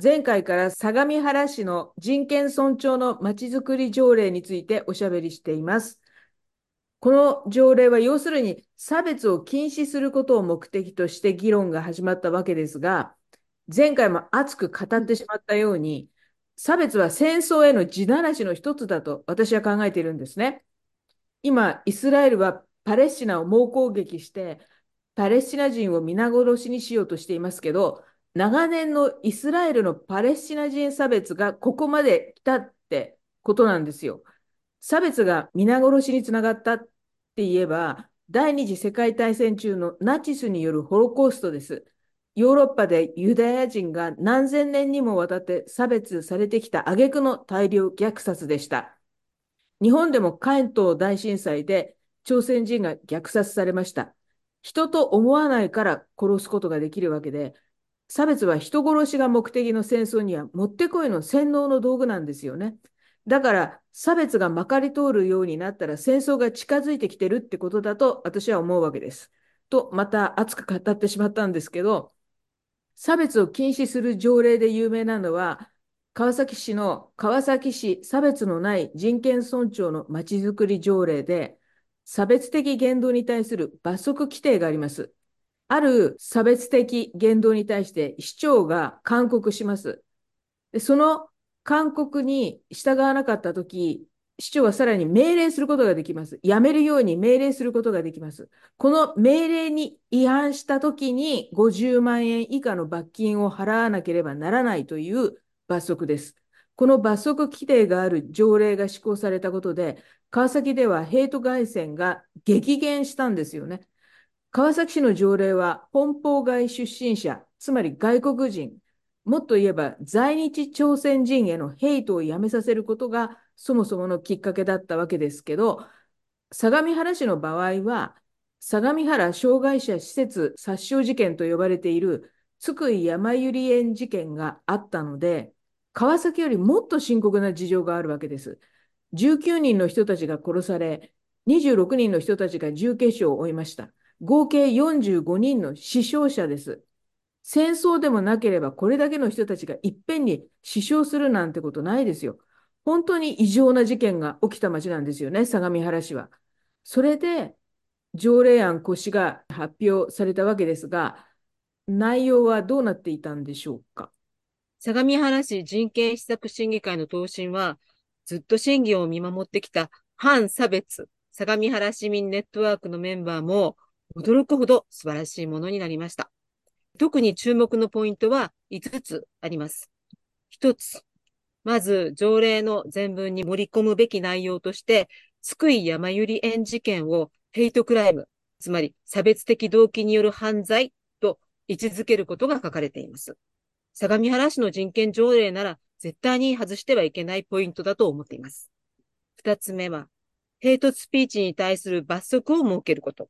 前回から相模原市の人権尊重のまちづくり条例についておしゃべりしています。この条例は要するに差別を禁止することを目的として議論が始まったわけですが、前回も熱く語ってしまったように、差別は戦争への地ならしの一つだと私は考えているんですね。今、イスラエルはパレスチナを猛攻撃して、パレスチナ人を皆殺しにしようとしていますけど、長年のイスラエルのパレスチナ人差別がここまで来たってことなんですよ。差別が皆殺しにつながったって言えば、第二次世界大戦中のナチスによるホロコーストです。ヨーロッパでユダヤ人が何千年にもわたって差別されてきた挙句の大量虐殺でした。日本でも関東大震災で朝鮮人が虐殺されました。人と思わないから殺すことができるわけで、差別は人殺しが目的の戦争にはもってこいの洗脳の道具なんですよね。だから差別がまかり通るようになったら戦争が近づいてきてるってことだと私は思うわけです。とまた熱く語ってしまったんですけど差別を禁止する条例で有名なのは川崎市の川崎市差別のない人権尊重のまちづくり条例で差別的言動に対する罰則規定があります。ある差別的言動に対して市長が勧告します。でその勧告に従わなかったとき、市長はさらに命令することができます。やめるように命令することができます。この命令に違反したときに50万円以下の罰金を払わなければならないという罰則です。この罰則規定がある条例が施行されたことで、川崎ではヘイト外線が激減したんですよね。川崎市の条例は本邦外出身者、つまり外国人、もっと言えば在日朝鮮人へのヘイトをやめさせることがそもそものきっかけだったわけですけど、相模原市の場合は、相模原障害者施設殺傷事件と呼ばれている津久井やまゆり園事件があったので、川崎よりもっと深刻な事情があるわけです。19人の人たちが殺され、26人の人たちが重軽傷を負いました。合計45人の死傷者です。戦争でもなければこれだけの人たちがいっぺんに死傷するなんてことないですよ。本当に異常な事件が起きた町なんですよね、相模原市は。それで条例案腰が発表されたわけですが、内容はどうなっていたんでしょうか？相模原市人権施策審議会の答申は、ずっと審議を見守ってきた反差別相模原市民ネットワークのメンバーも驚くほど素晴らしいものになりました。特に注目のポイントは5つあります。1つ、まず条例の全文に盛り込むべき内容として、津久井やまゆり園事件をヘイトクライム、つまり差別的動機による犯罪と位置づけることが書かれています。相模原市の人権条例なら絶対に外してはいけないポイントだと思っています。二つ目は、ヘイトスピーチに対する罰則を設けること。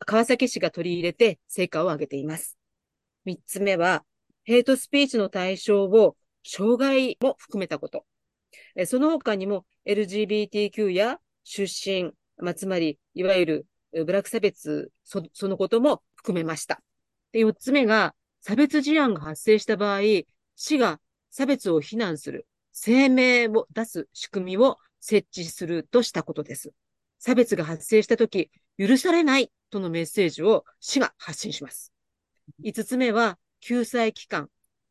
川崎市が取り入れて成果を上げています。三つ目は、ヘイトスピーチの対象を障害も含めたこと。その他にも LGBTQ や出身、まあ、つまり、いわゆるブラック差別そ、そのことも含めました。で、四つ目が、差別事案が発生した場合、市が差別を非難する声明を出す仕組みを設置するとしたことです。差別が発生したとき、許されないとのメッセージを市が発信します。5つ目は、救済機関、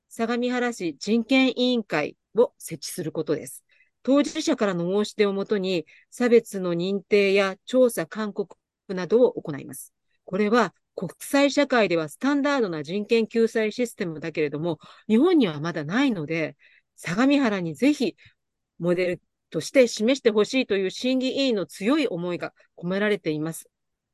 相模原市人権委員会を設置することです。当事者からの申し出をもとに、差別の認定や調査勧告などを行います。これは国際社会ではスタンダードな人権救済システムだけれども、日本にはまだないので、相模原にぜひモデルとして示してほしいという審議委員の強い思いが込められています。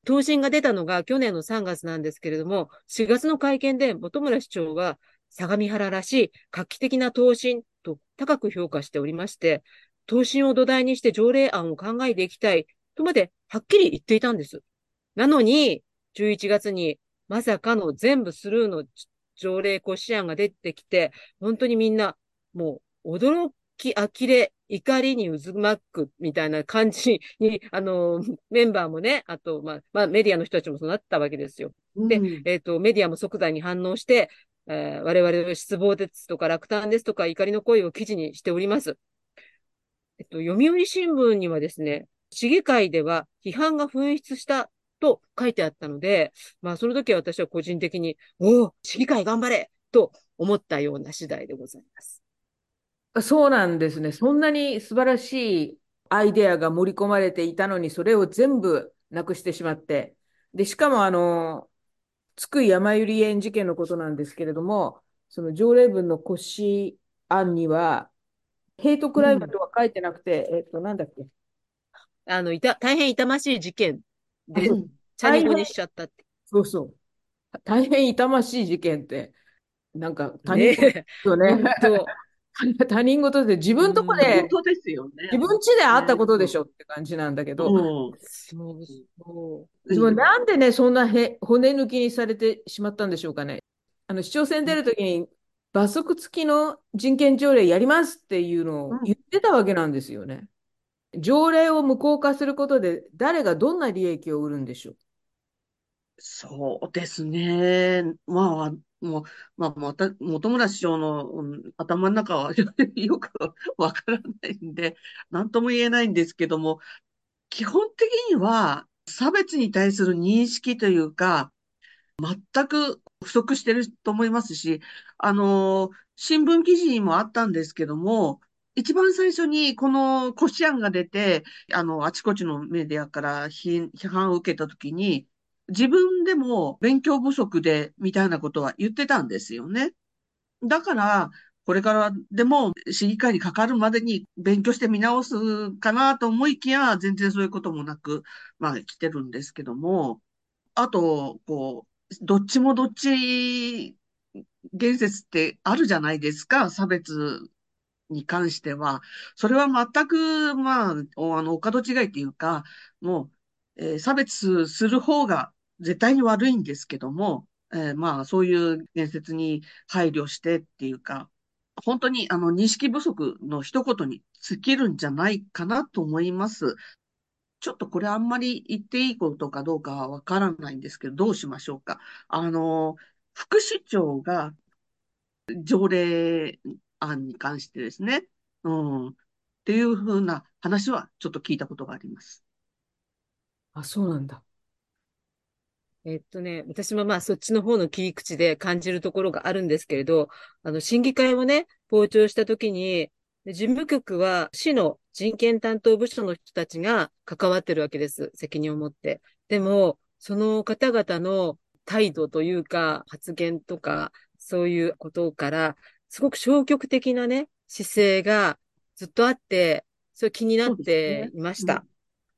答申が出たのが去年の3月なんですけれども、4月の会見で本村市長は、相模原らしい画期的な答申と高く評価しておりまして、答申を土台にして条例案を考えていきたいとまではっきり言っていたんです。なのに、11月にまさかの全部スルーの条例骨子案が出てきて、本当にみんなもう驚き、呆れ、怒りに渦巻くみたいな感じに、あの、メンバーもね、あと、まあ、まあ、メディアの人たちもそうなったわけですよ。でうんえっ、と、メディアも即座に反応して、えー我々の失望ですとか落胆ですとか怒りの声を記事にしております。えっと、読売新聞にはですね、市議会では批判が噴出したと書いてあったので、まあ、その時は私は個人的に、おお、市議会頑張れと思ったような次第でございます。そうなんですね。そんなに素晴らしいアイデアが盛り込まれていたのに、それを全部なくしてしまって。で、しかも、あの、津久井やまゆり園事件のことなんですけれども、その条例文の骨子案には、ヘイトクライムとは書いてなくて、えっと、なんだっけ？あの、いた、大変痛ましい事件で、うんチャリ語にしちゃったって。そうそう。大変痛ましい事件って、なんか他人ね事よね。本他人事で自分とこで本、当ですよね。自分家であったことでしょって感じなんだけど、うんそうそう。でもなんでね、そんなへ骨抜きにされてしまったんでしょうかね。あの市長選出るときに罰則付きの人権条例やりますっていうのを言ってたわけなんですよね。条例を無効化することで誰がどんな利益を売るんでしょう。そうですね。まあ、もう、まあ、また、本村市長の、うん頭の中は よくわからないんで、なんとも言えないんですけども、基本的には差別に対する認識というか、全く不足してると思いますし、あの、新聞記事にもあったんですけども、一番最初にこのコシアンが出て、あの、あちこちのメディアから批判を受けたときに、自分でも勉強不足で、みたいなことは言ってたんですよね。だから、これからでも市議会にかかるまでに勉強して見直すかなと思いきや、全然そういうこともなく、まあ来てるんですけども、あと、こう、どっちもどっち言説ってあるじゃないですか、差別に関しては。それは全く、まあ、あの、お門違いっていうか、もう、えー差別する方が絶対に悪いんですけども、えーまあ、そういう言説に配慮してっていうか、本当に、あの、認識不足の一言に尽きるんじゃないかなと思います。ちょっとこれあんまり言っていいことかどうかはわからないんですけど、どうしましょうか。あの、副市長が条例案に関してですね、うん、っていうふうな話はちょっと聞いたことがあります。あ、そうなんだ。えっとね、私もまあそっちの方の切り口で感じるところがあるんですけれど、あの、審議会をね、傍聴したときに、で事務局は市の人権担当部署の人たちが関わってるわけです。責任を持って。でも、その方々の態度というか、発言とか、そういうことから、すごく消極的なね、姿勢がずっとあって、それ気になっていました。うん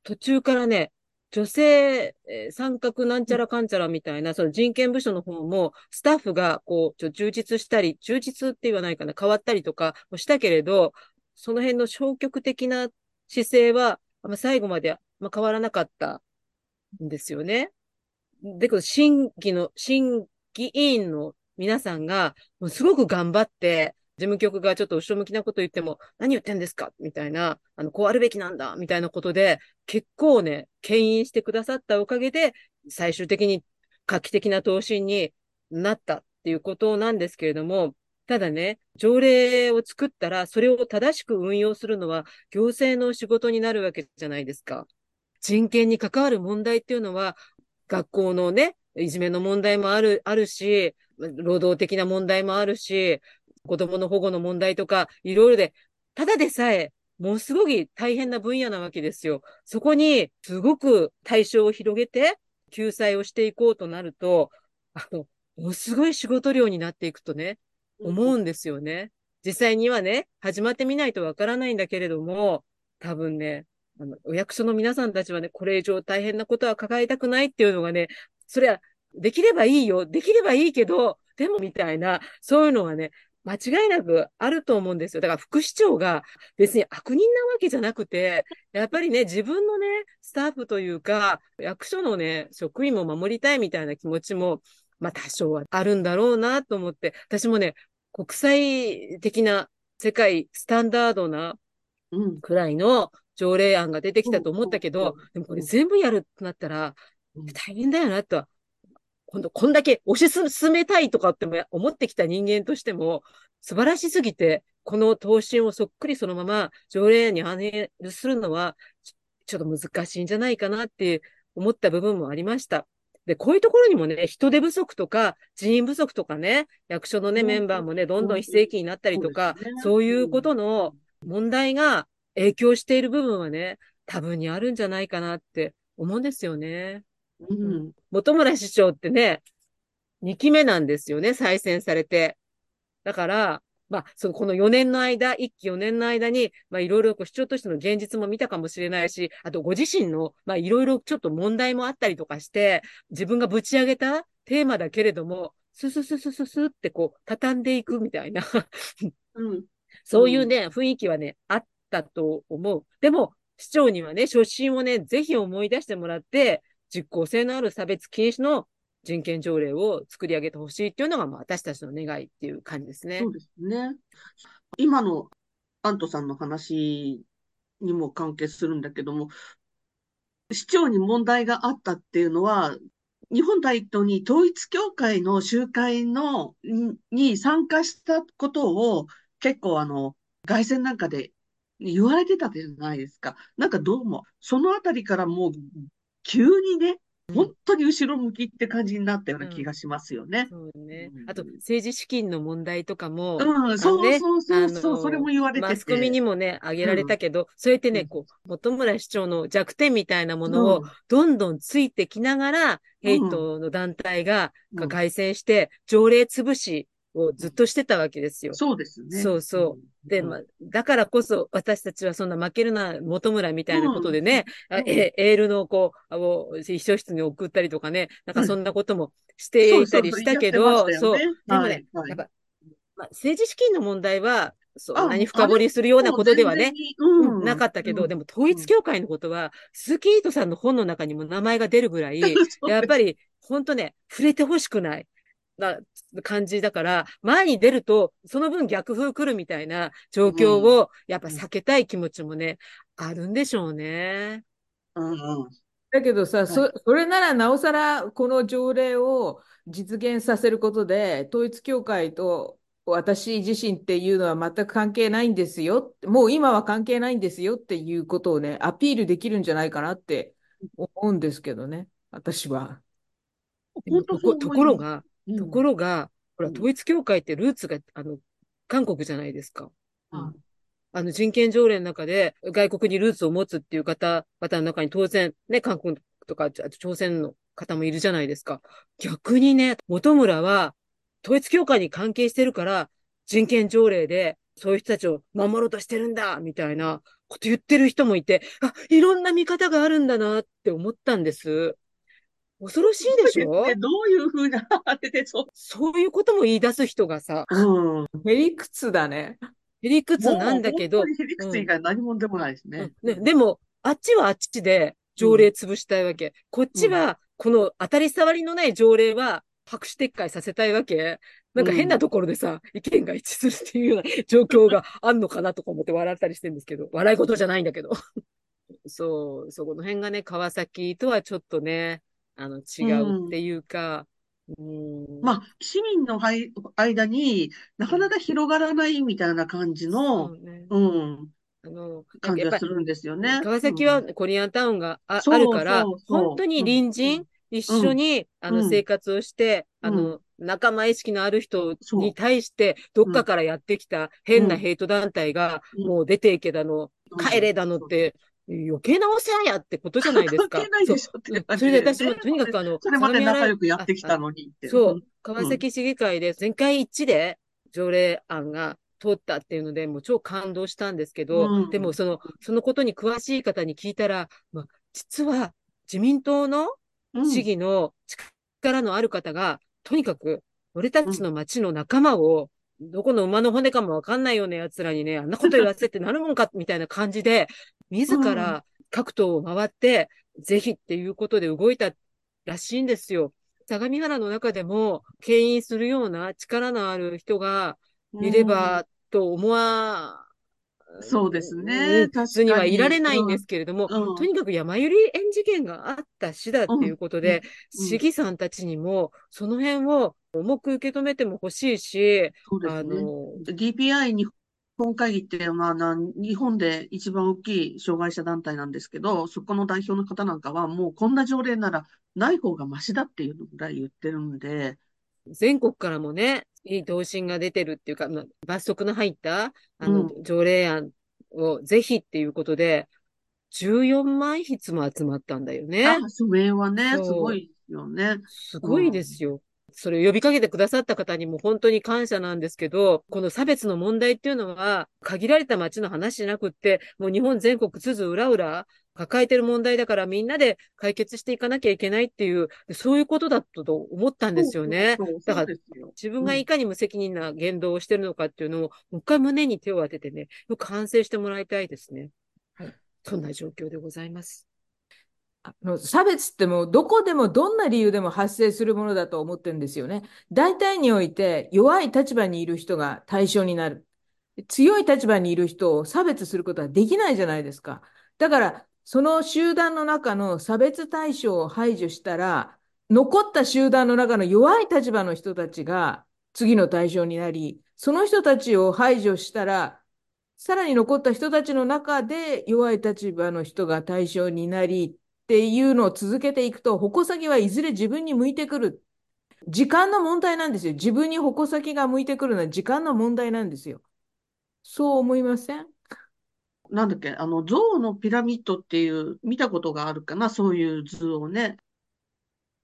途中からね、女性、えー三角なんちゃらかんちゃらみたいな、その人権部署の方も、スタッフが、こう、ちょ充実したり、充実って言わないかな、変わったりとかもしたけれど、その辺の消極的な姿勢は、まあ、最後まで、まあ、変わらなかったんですよね。で、この審議の、審議委員の皆さんが、もうすごく頑張って、事務局がちょっと後ろ向きなこと言っても、何言ってんですか？みたいな、あの、こうあるべきなんだみたいなことで、結構ね、牽引してくださったおかげで、最終的に画期的な答申になったっていうことなんですけれども、ただね、条例を作ったら、それを正しく運用するのは行政の仕事になるわけじゃないですか。人権に関わる問題っていうのは、学校のね、いじめの問題もある、あるし、労働的な問題もあるし、子供の保護の問題とか、いろいろで、ただでさえ、ものすごい大変な分野なわけですよ。そこに、すごく対象を広げて、救済をしていこうとなると、あの、ものすごい仕事量になっていくとね、思うんですよね。実際にはね、始まってみないとわからないんだけれども、多分ね、あの、お役所の皆さんたちはね、これ以上大変なことは抱えたくないっていうのがね、それは、できればいいよ、できればいいけど、でもみたいな、そういうのはね、間違いなくあると思うんですよ。だから副市長が別に悪人なわけじゃなくて、やっぱりね、自分のね、スタッフというか、役所のね、職員も守りたいみたいな気持ちも、まあ多少はあるんだろうなと思って、私もね、国際的な世界スタンダードなうん。くらいの条例案が出てきたと思ったけど、でもこれ全部やるとなったらうん大変だよなとは。今度、こんだけ推し進めたいとかっても思ってきた人間としても、素晴らしすぎて、この答申をそっくりそのまま条例案に反映するのは、ちちょっと難しいんじゃないかなって思った部分もありました。で、こういうところにもね、人手不足とか人員不足とかね、役所のね、うんメンバーもね、どんどん非正規になったりとか、そうですねそういうことの問題が影響している部分はね、多分にあるんじゃないかなって思うんですよね。うん。本村市長ってね、2期目なんですよね、再選されて。だから、まあ、その、この4年の間、1期4年の間に、まあ、いろいろこう市長としての現実も見たかもしれないし、あとご自身の、まあ、いろいろちょっと問題もあったりとかして、自分がぶち上げたテーマだけれども、ススススススってこう、畳んでいくみたいな、うん。そういうね、雰囲気はね、あったと思う。でも、市長にはね、初心をね、ぜひ思い出してもらって、実効性のある差別禁止の人権条例を作り上げてほしいっていうのが、まあ、私たちの願いっていう感じですねそう。ですね。今のアントさんの話にも関係するんだけども、市長に問題があったっていうのは、日本代表に統一教会の集会の、に参加したことを結構あの、外宣なんかで言われてたじゃないですか。なんかどうも、そのあたりからもう急にね、本当に後ろ向きって感じになったような気がしますよね。そうね。う。ん。あと、政治資金の問題とかも、うん、そうねそうそうそう、それも言われてて。マスコミにもね、挙げられたけど、そうやってね、うんこう、本村市長の弱点みたいなものをうん。どんどんついてきながら、ヘイトの団体が、うん。が凱旋して、条例潰しをずっとしてたわけですよ。そうですね。そうそう。で、うん。まあ、だからこそ私たちはそんな負けるな、元村みたいなことでね、あうエールのこう、あを秘書室に送ったりとかね、なんかそんなこともしていたりしたけど、そう。でもね、はいはい。やっぱ、まあ、政治資金の問題は、そあんなに深掘りするようなことではね、、うん。うんなかったけど、うん。でも統一教会のことは、鈴木エイトさんの本の中にも名前が出るぐらい、やっぱり、本当ね、触れてほしくない。な感じだから、前に出ると、その分逆風来るみたいな状況を、やっぱ避けたい気持ちもね、あるんでしょうね。うんうんだけどさ、そ、それならなおさらこの条例を実現させることで、統一教会と私自身っていうのは全く関係ないんですよ。もう今は関係ないんですよっていうことをね、アピールできるんじゃないかなって思うんですけどね、私は。ところ、が、うんところが、ほら、うん統一教会ってルーツが、あの、韓国じゃないですか。うんあの人権条例の中で外国にルーツを持つっていう方々の中に当然ね、韓国とか、あと朝鮮の方もいるじゃないですか。逆にね、本村は統一教会に関係してるから人権条例でそういう人たちを守ろうとしてるんだみたいなこと言ってる人もいて、あ、いろんな見方があるんだなって思ったんです。恐ろしいでしょ？ねどういうふうな、あれで、そう。そういうことも言い出す人がさ、うん。へりくつだね。へりくつなんだけど、ヘリクツ以外何もでもないですね。うんね、でも、あっちはあっちで条例潰したいわけ。こっちは、この当たり障りのない条例は白紙撤回させたいわけ。なんか変なところでさ、意見が一致するっていうような 状況があんのかなとか思って笑ったりしてるんですけど、笑い事じゃないんだけど。そう、そこの辺がね、川崎とはちょっとね、あの、違うっていうか、うん、まあ、市民のはい間になかなか広がらないみたいな感じその、うね。うん、あの、感じがするんですよね。川崎はコリアンタウンがあ,、るから本当に隣人、うん一緒に、あの、うん。生活をして、うん。あの、仲間意識のある人に対して、どっかからやってきた変なうん。ヘイト団体が、うん。もう出ていけだの、うん。帰れだのって、余計なお世話やってことじゃないですか。関係ないでしょってそう感それで私もとにかくあの、それまで仲良くやってきたのにって。そう、川崎市議会で全会一致で条例案が通ったっていうので、もう超感動したんですけど、うん。でもその、そのことに詳しい方に聞いたら、まあ、実は自民党のうん。市議の力のある方が、とにかく俺たちの町の仲間をどこの馬の骨かもわかんないような奴らにね、あんなこと言わせてなるもんか、みたいな感じで、自ら各党を回って、ぜひっていうことで動いたらしいんですよ。相模原の中でも、牽引するような力のある人がいればと思わ、そうですね。普通にはいられないんですけれども、うんうん、とにかく山百合園事件があった市だっていうことで、うん、市議さんたちにも、その辺を重く受け止めても欲しいし、ね、あの、DPI 日本会議って、まあ、日本で一番大きい障害者団体なんですけど、そこの代表の方なんかは、もうこんな条例ならない方がマシだっていうぐらい言ってるんで。全国からもね、いい答申が出てるっていうか、罰則の入った、あの、条例案をぜひっていうことで、14万筆も集まったんだよね。あ、署名はね、すごいよね。すごいですよ。それを呼びかけてくださった方にも本当に感謝なんですけど、この差別の問題っていうのは、限られた町の話じゃなくって、もう日本全国津々浦々抱えてる問題だからみんなで解決していかなきゃいけないっていう、そういうことだったと思ったんですよね。だから自分がいかに無責任な言動をしてるのかっていうのを、もう一回胸に手を当ててね、よく反省してもらいたいですね。はい。そんな状況でございます。あの差別ってもうどこでもどんな理由でも発生するものだと思ってるんですよね。大体において弱い立場にいる人が対象になる。強い立場にいる人を差別することはできないじゃないですか。だからその集団の中の差別対象を排除したら、残った集団の中の弱い立場の人たちが次の対象になり、その人たちを排除したら、さらに残った人たちの中で弱い立場の人が対象になりっていうのを続けていくと、矛先はいずれ自分に向いてくる。時間の問題なんですよ。自分に矛先が向いてくるのは時間の問題なんですよ。そう思いません？なんだっけ、あの、象のピラミッドっていう、見たことがあるかな、そういう図をね。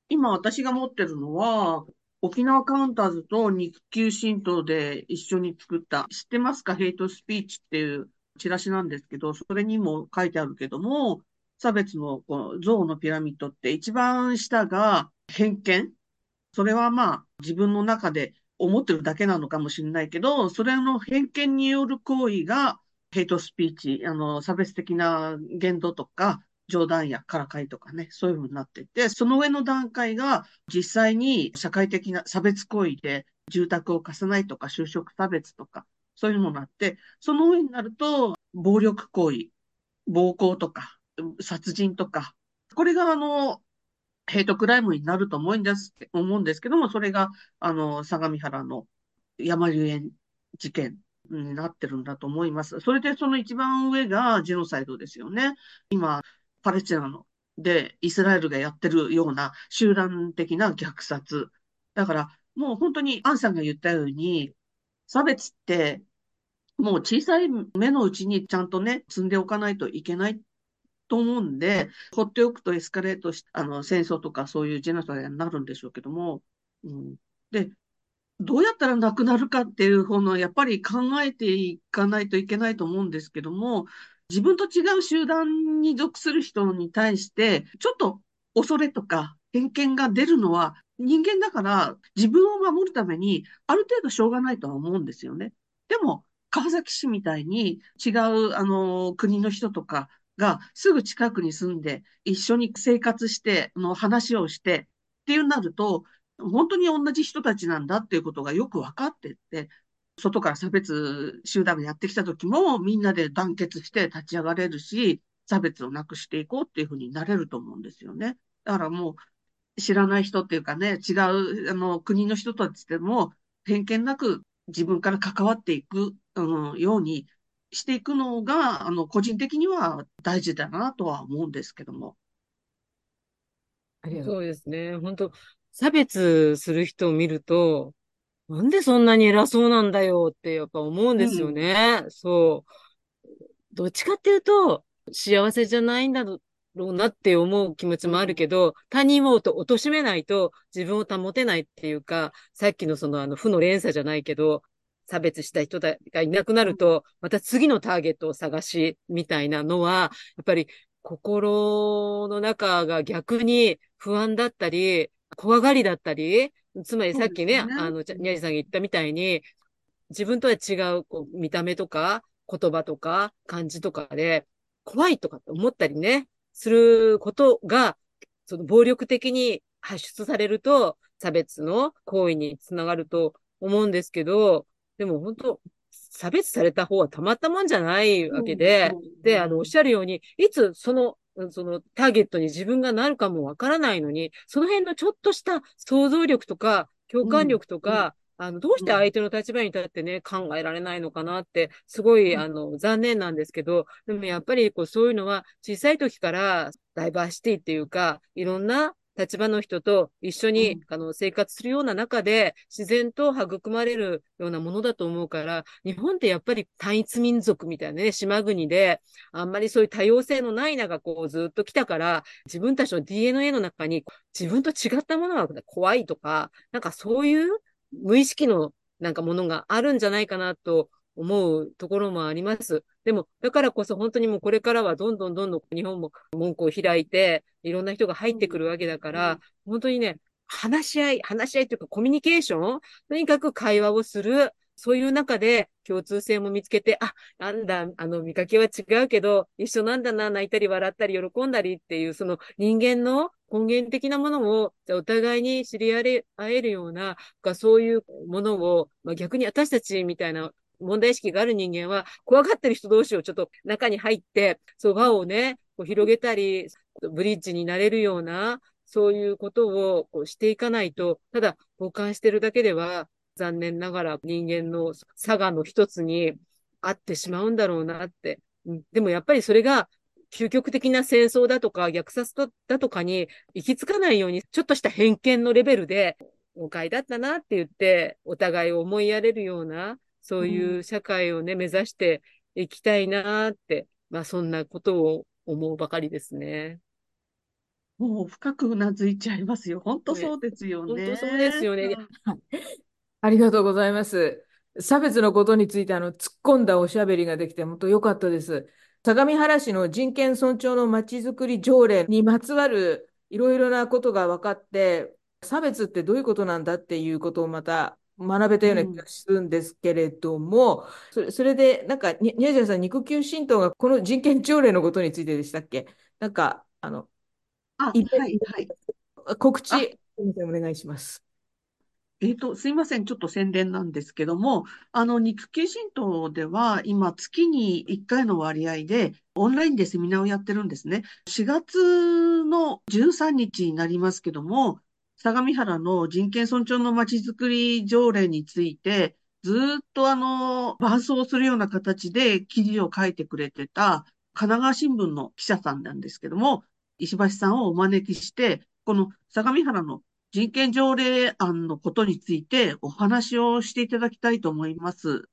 今私が持ってるのは、沖縄カウンターズと日給新党で一緒に作った、知ってますか？ヘイトスピーチっていうチラシなんですけど、それにも書いてあるけども、差別のこの象のピラミッドって一番下が偏見？それはまあ自分の中で思ってるだけなのかもしれないけど、それの偏見による行為がヘイトスピーチ、あの、差別的な言動とか、冗談やからかいとかね、そういうふうになってて、その上の段階が実際に社会的な差別行為で住宅を貸さないとか、就職差別とか、そういうのがあって、その上になると、暴力行為、暴行とか、殺人とか、これがあの、ヘイトクライムになると思うんです、思うんですけども、それが、あの、相模原の山流園事件になってるんだと思います。それでその一番上がジェノサイドですよね。今、パレスチナのでイスラエルがやってるような集団的な虐殺。だからもう本当にアンさんが言ったように、差別ってもう小さい目のうちにちゃんとね、積んでおかないといけないと思うんで、放っておくとエスカレートし、あの、戦争とかそういうジェノサイドになるんでしょうけども、うん、で、どうやったらなくなるかっていう方の、やっぱり考えていかないといけないと思うんですけども、自分と違う集団に属する人に対して、ちょっと恐れとか偏見が出るのは人間だから自分を守るためにある程度しょうがないとは思うんですよね。でも、川崎市みたいに違う、あの、国の人とかがすぐ近くに住んで一緒に生活して、の話をしてっていうなると、本当に同じ人たちなんだっていうことがよく分かってって、外から差別集団がやってきた時もみんなで団結して立ち上がれるし、差別をなくしていこうっていうふうになれると思うんですよね。だからもう知らない人っていうかね、違うあの国の人たちでも偏見なく自分から関わっていく、うん、ようにしていくのが、あの、個人的には大事だなとは思うんですけども。そうですね。本当差別する人を見ると、なんでそんなに偉そうなんだよってやっぱ思うんですよね。うん、そう。どっちかっていうと、幸せじゃないんだろうなって思う気持ちもあるけど、他人をと貶めないと自分を保てないっていうか、さっきのそのあの負の連鎖じゃないけど、差別した人がいなくなると、また次のターゲットを探しみたいなのは、やっぱり心の中が逆に不安だったり、怖がりだったり、つまりさっきね、ねあの、ニャジさんが言ったみたいに、自分とは違うこう見た目とか言葉とか感じとかで怖いとかって思ったりね、することが、その暴力的に発出されると差別の行為につながると思うんですけど、でも本当、差別された方はたまったもんじゃないわけで、で、あの、おっしゃるように、いつその、そのターゲットに自分がなるかもわからないのに、その辺のちょっとした想像力とか、共感力とか、あの、どうして相手の立場に立ってね、考えられないのかなって、すごい、あの、残念なんですけど、でもやっぱり、こう、そういうのは、小さい時から、ダイバーシティっていうか、いろんな立場の人と一緒に、うん、あの生活するような中で自然と育まれるようなものだと思うから、日本ってやっぱり単一民族みたいなね、島国で、あんまりそういう多様性のない中こうずっと来たから、自分たちの DNA の中に自分と違ったものが怖いとか、なんかそういう無意識のなんかものがあるんじゃないかなと思うところもあります。でも、だからこそ本当にもうこれからはどんどんどんどん日本も門戸を開いて、いろんな人が入ってくるわけだから、本当にね、話し合い、話し合いというかコミュニケーションとにかく会話をする。そういう中で共通性も見つけて、あ、なんだ、あの、見かけは違うけど、一緒なんだな、泣いたり笑ったり喜んだりっていう、その人間の根源的なものを、お互いに知り合えるような、そういうものを、まあ、逆に私たちみたいな問題意識がある人間は、怖がってる人同士をちょっと中に入って、そう、輪をね、こう広げたり、ブリッジになれるような、そういうことをこうしていかないと、ただ、傍観してるだけでは、残念ながら人間の差がの一つにあってしまうんだろうなって。でもやっぱりそれが究極的な戦争だとか虐殺だとかに行き着かないように、ちょっとした偏見のレベルで、誤解だったなって言って、お互いを思いやれるような、そういう社会をね、うん、目指していきたいなって、まあそんなことを思うばかりですね。もう深くうなずいちゃいますよ。本当そうですよね。本当そうですよね。ありがとうございます。差別のことについてあの突っ込んだおしゃべりができて本当良かったです。相模原市の人権尊重のまちづくり条例にまつわるいろいろなことが分かって、差別ってどういうことなんだっていうことをまた学べたような気がするんですけれども、うん、それそれで、なんか、に宮島さん、肉球神道がこの人権条例のことについてでしたっけ？なんか、あの、あ、はい、はい。告知、お願いします。えっと、すいません。ちょっと宣伝なんですけども、あの、肉球神道では、今、月に1回の割合で、オンラインでセミナーをやってるんですね。4月の13日になりますけども、相模原の人権尊重のまちづくり条例について、ずっとあの、伴走するような形で記事を書いてくれてた神奈川新聞の記者さんなんですけども、石橋さんをお招きして、この相模原の人権条例案のことについてお話をしていただきたいと思います。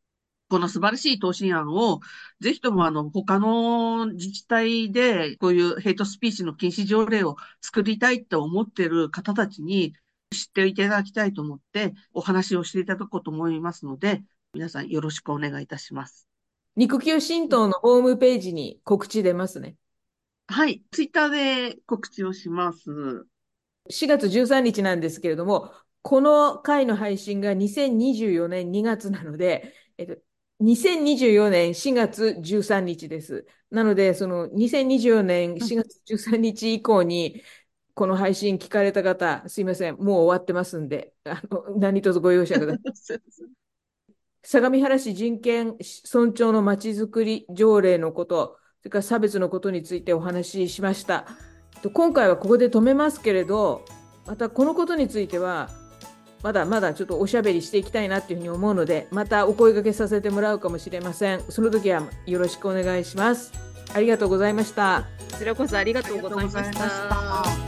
この素晴らしい答申案を、ぜひともあの、他の自治体で、こういうヘイトスピーチの禁止条例を作りたいって思っている方たちに知っていただきたいと思って、お話をしていただこうと思いますので、皆さんよろしくお願いいたします。肉球神道のホームページに告知出ますね。はい、ツイッターで告知をします。4月13日なんですけれども、この回の配信が2024年2月なので、えっと、2024年4月13日です。なので、その2024年4月13日以降に、この配信聞かれた方、すいません、もう終わってますんで、あの何卒ご容赦ください。相模原市人権尊重のまちづくり条例のこと、それから差別のことについてお話ししました。今回はここで止めますけれど、またこのことについては、まだまだちょっとおしゃべりしていきたいなっていうふうに思うので、またお声掛けさせてもらうかもしれません。その時はよろしくお願いします。ありがとうございました。こちらこそありがとうございました。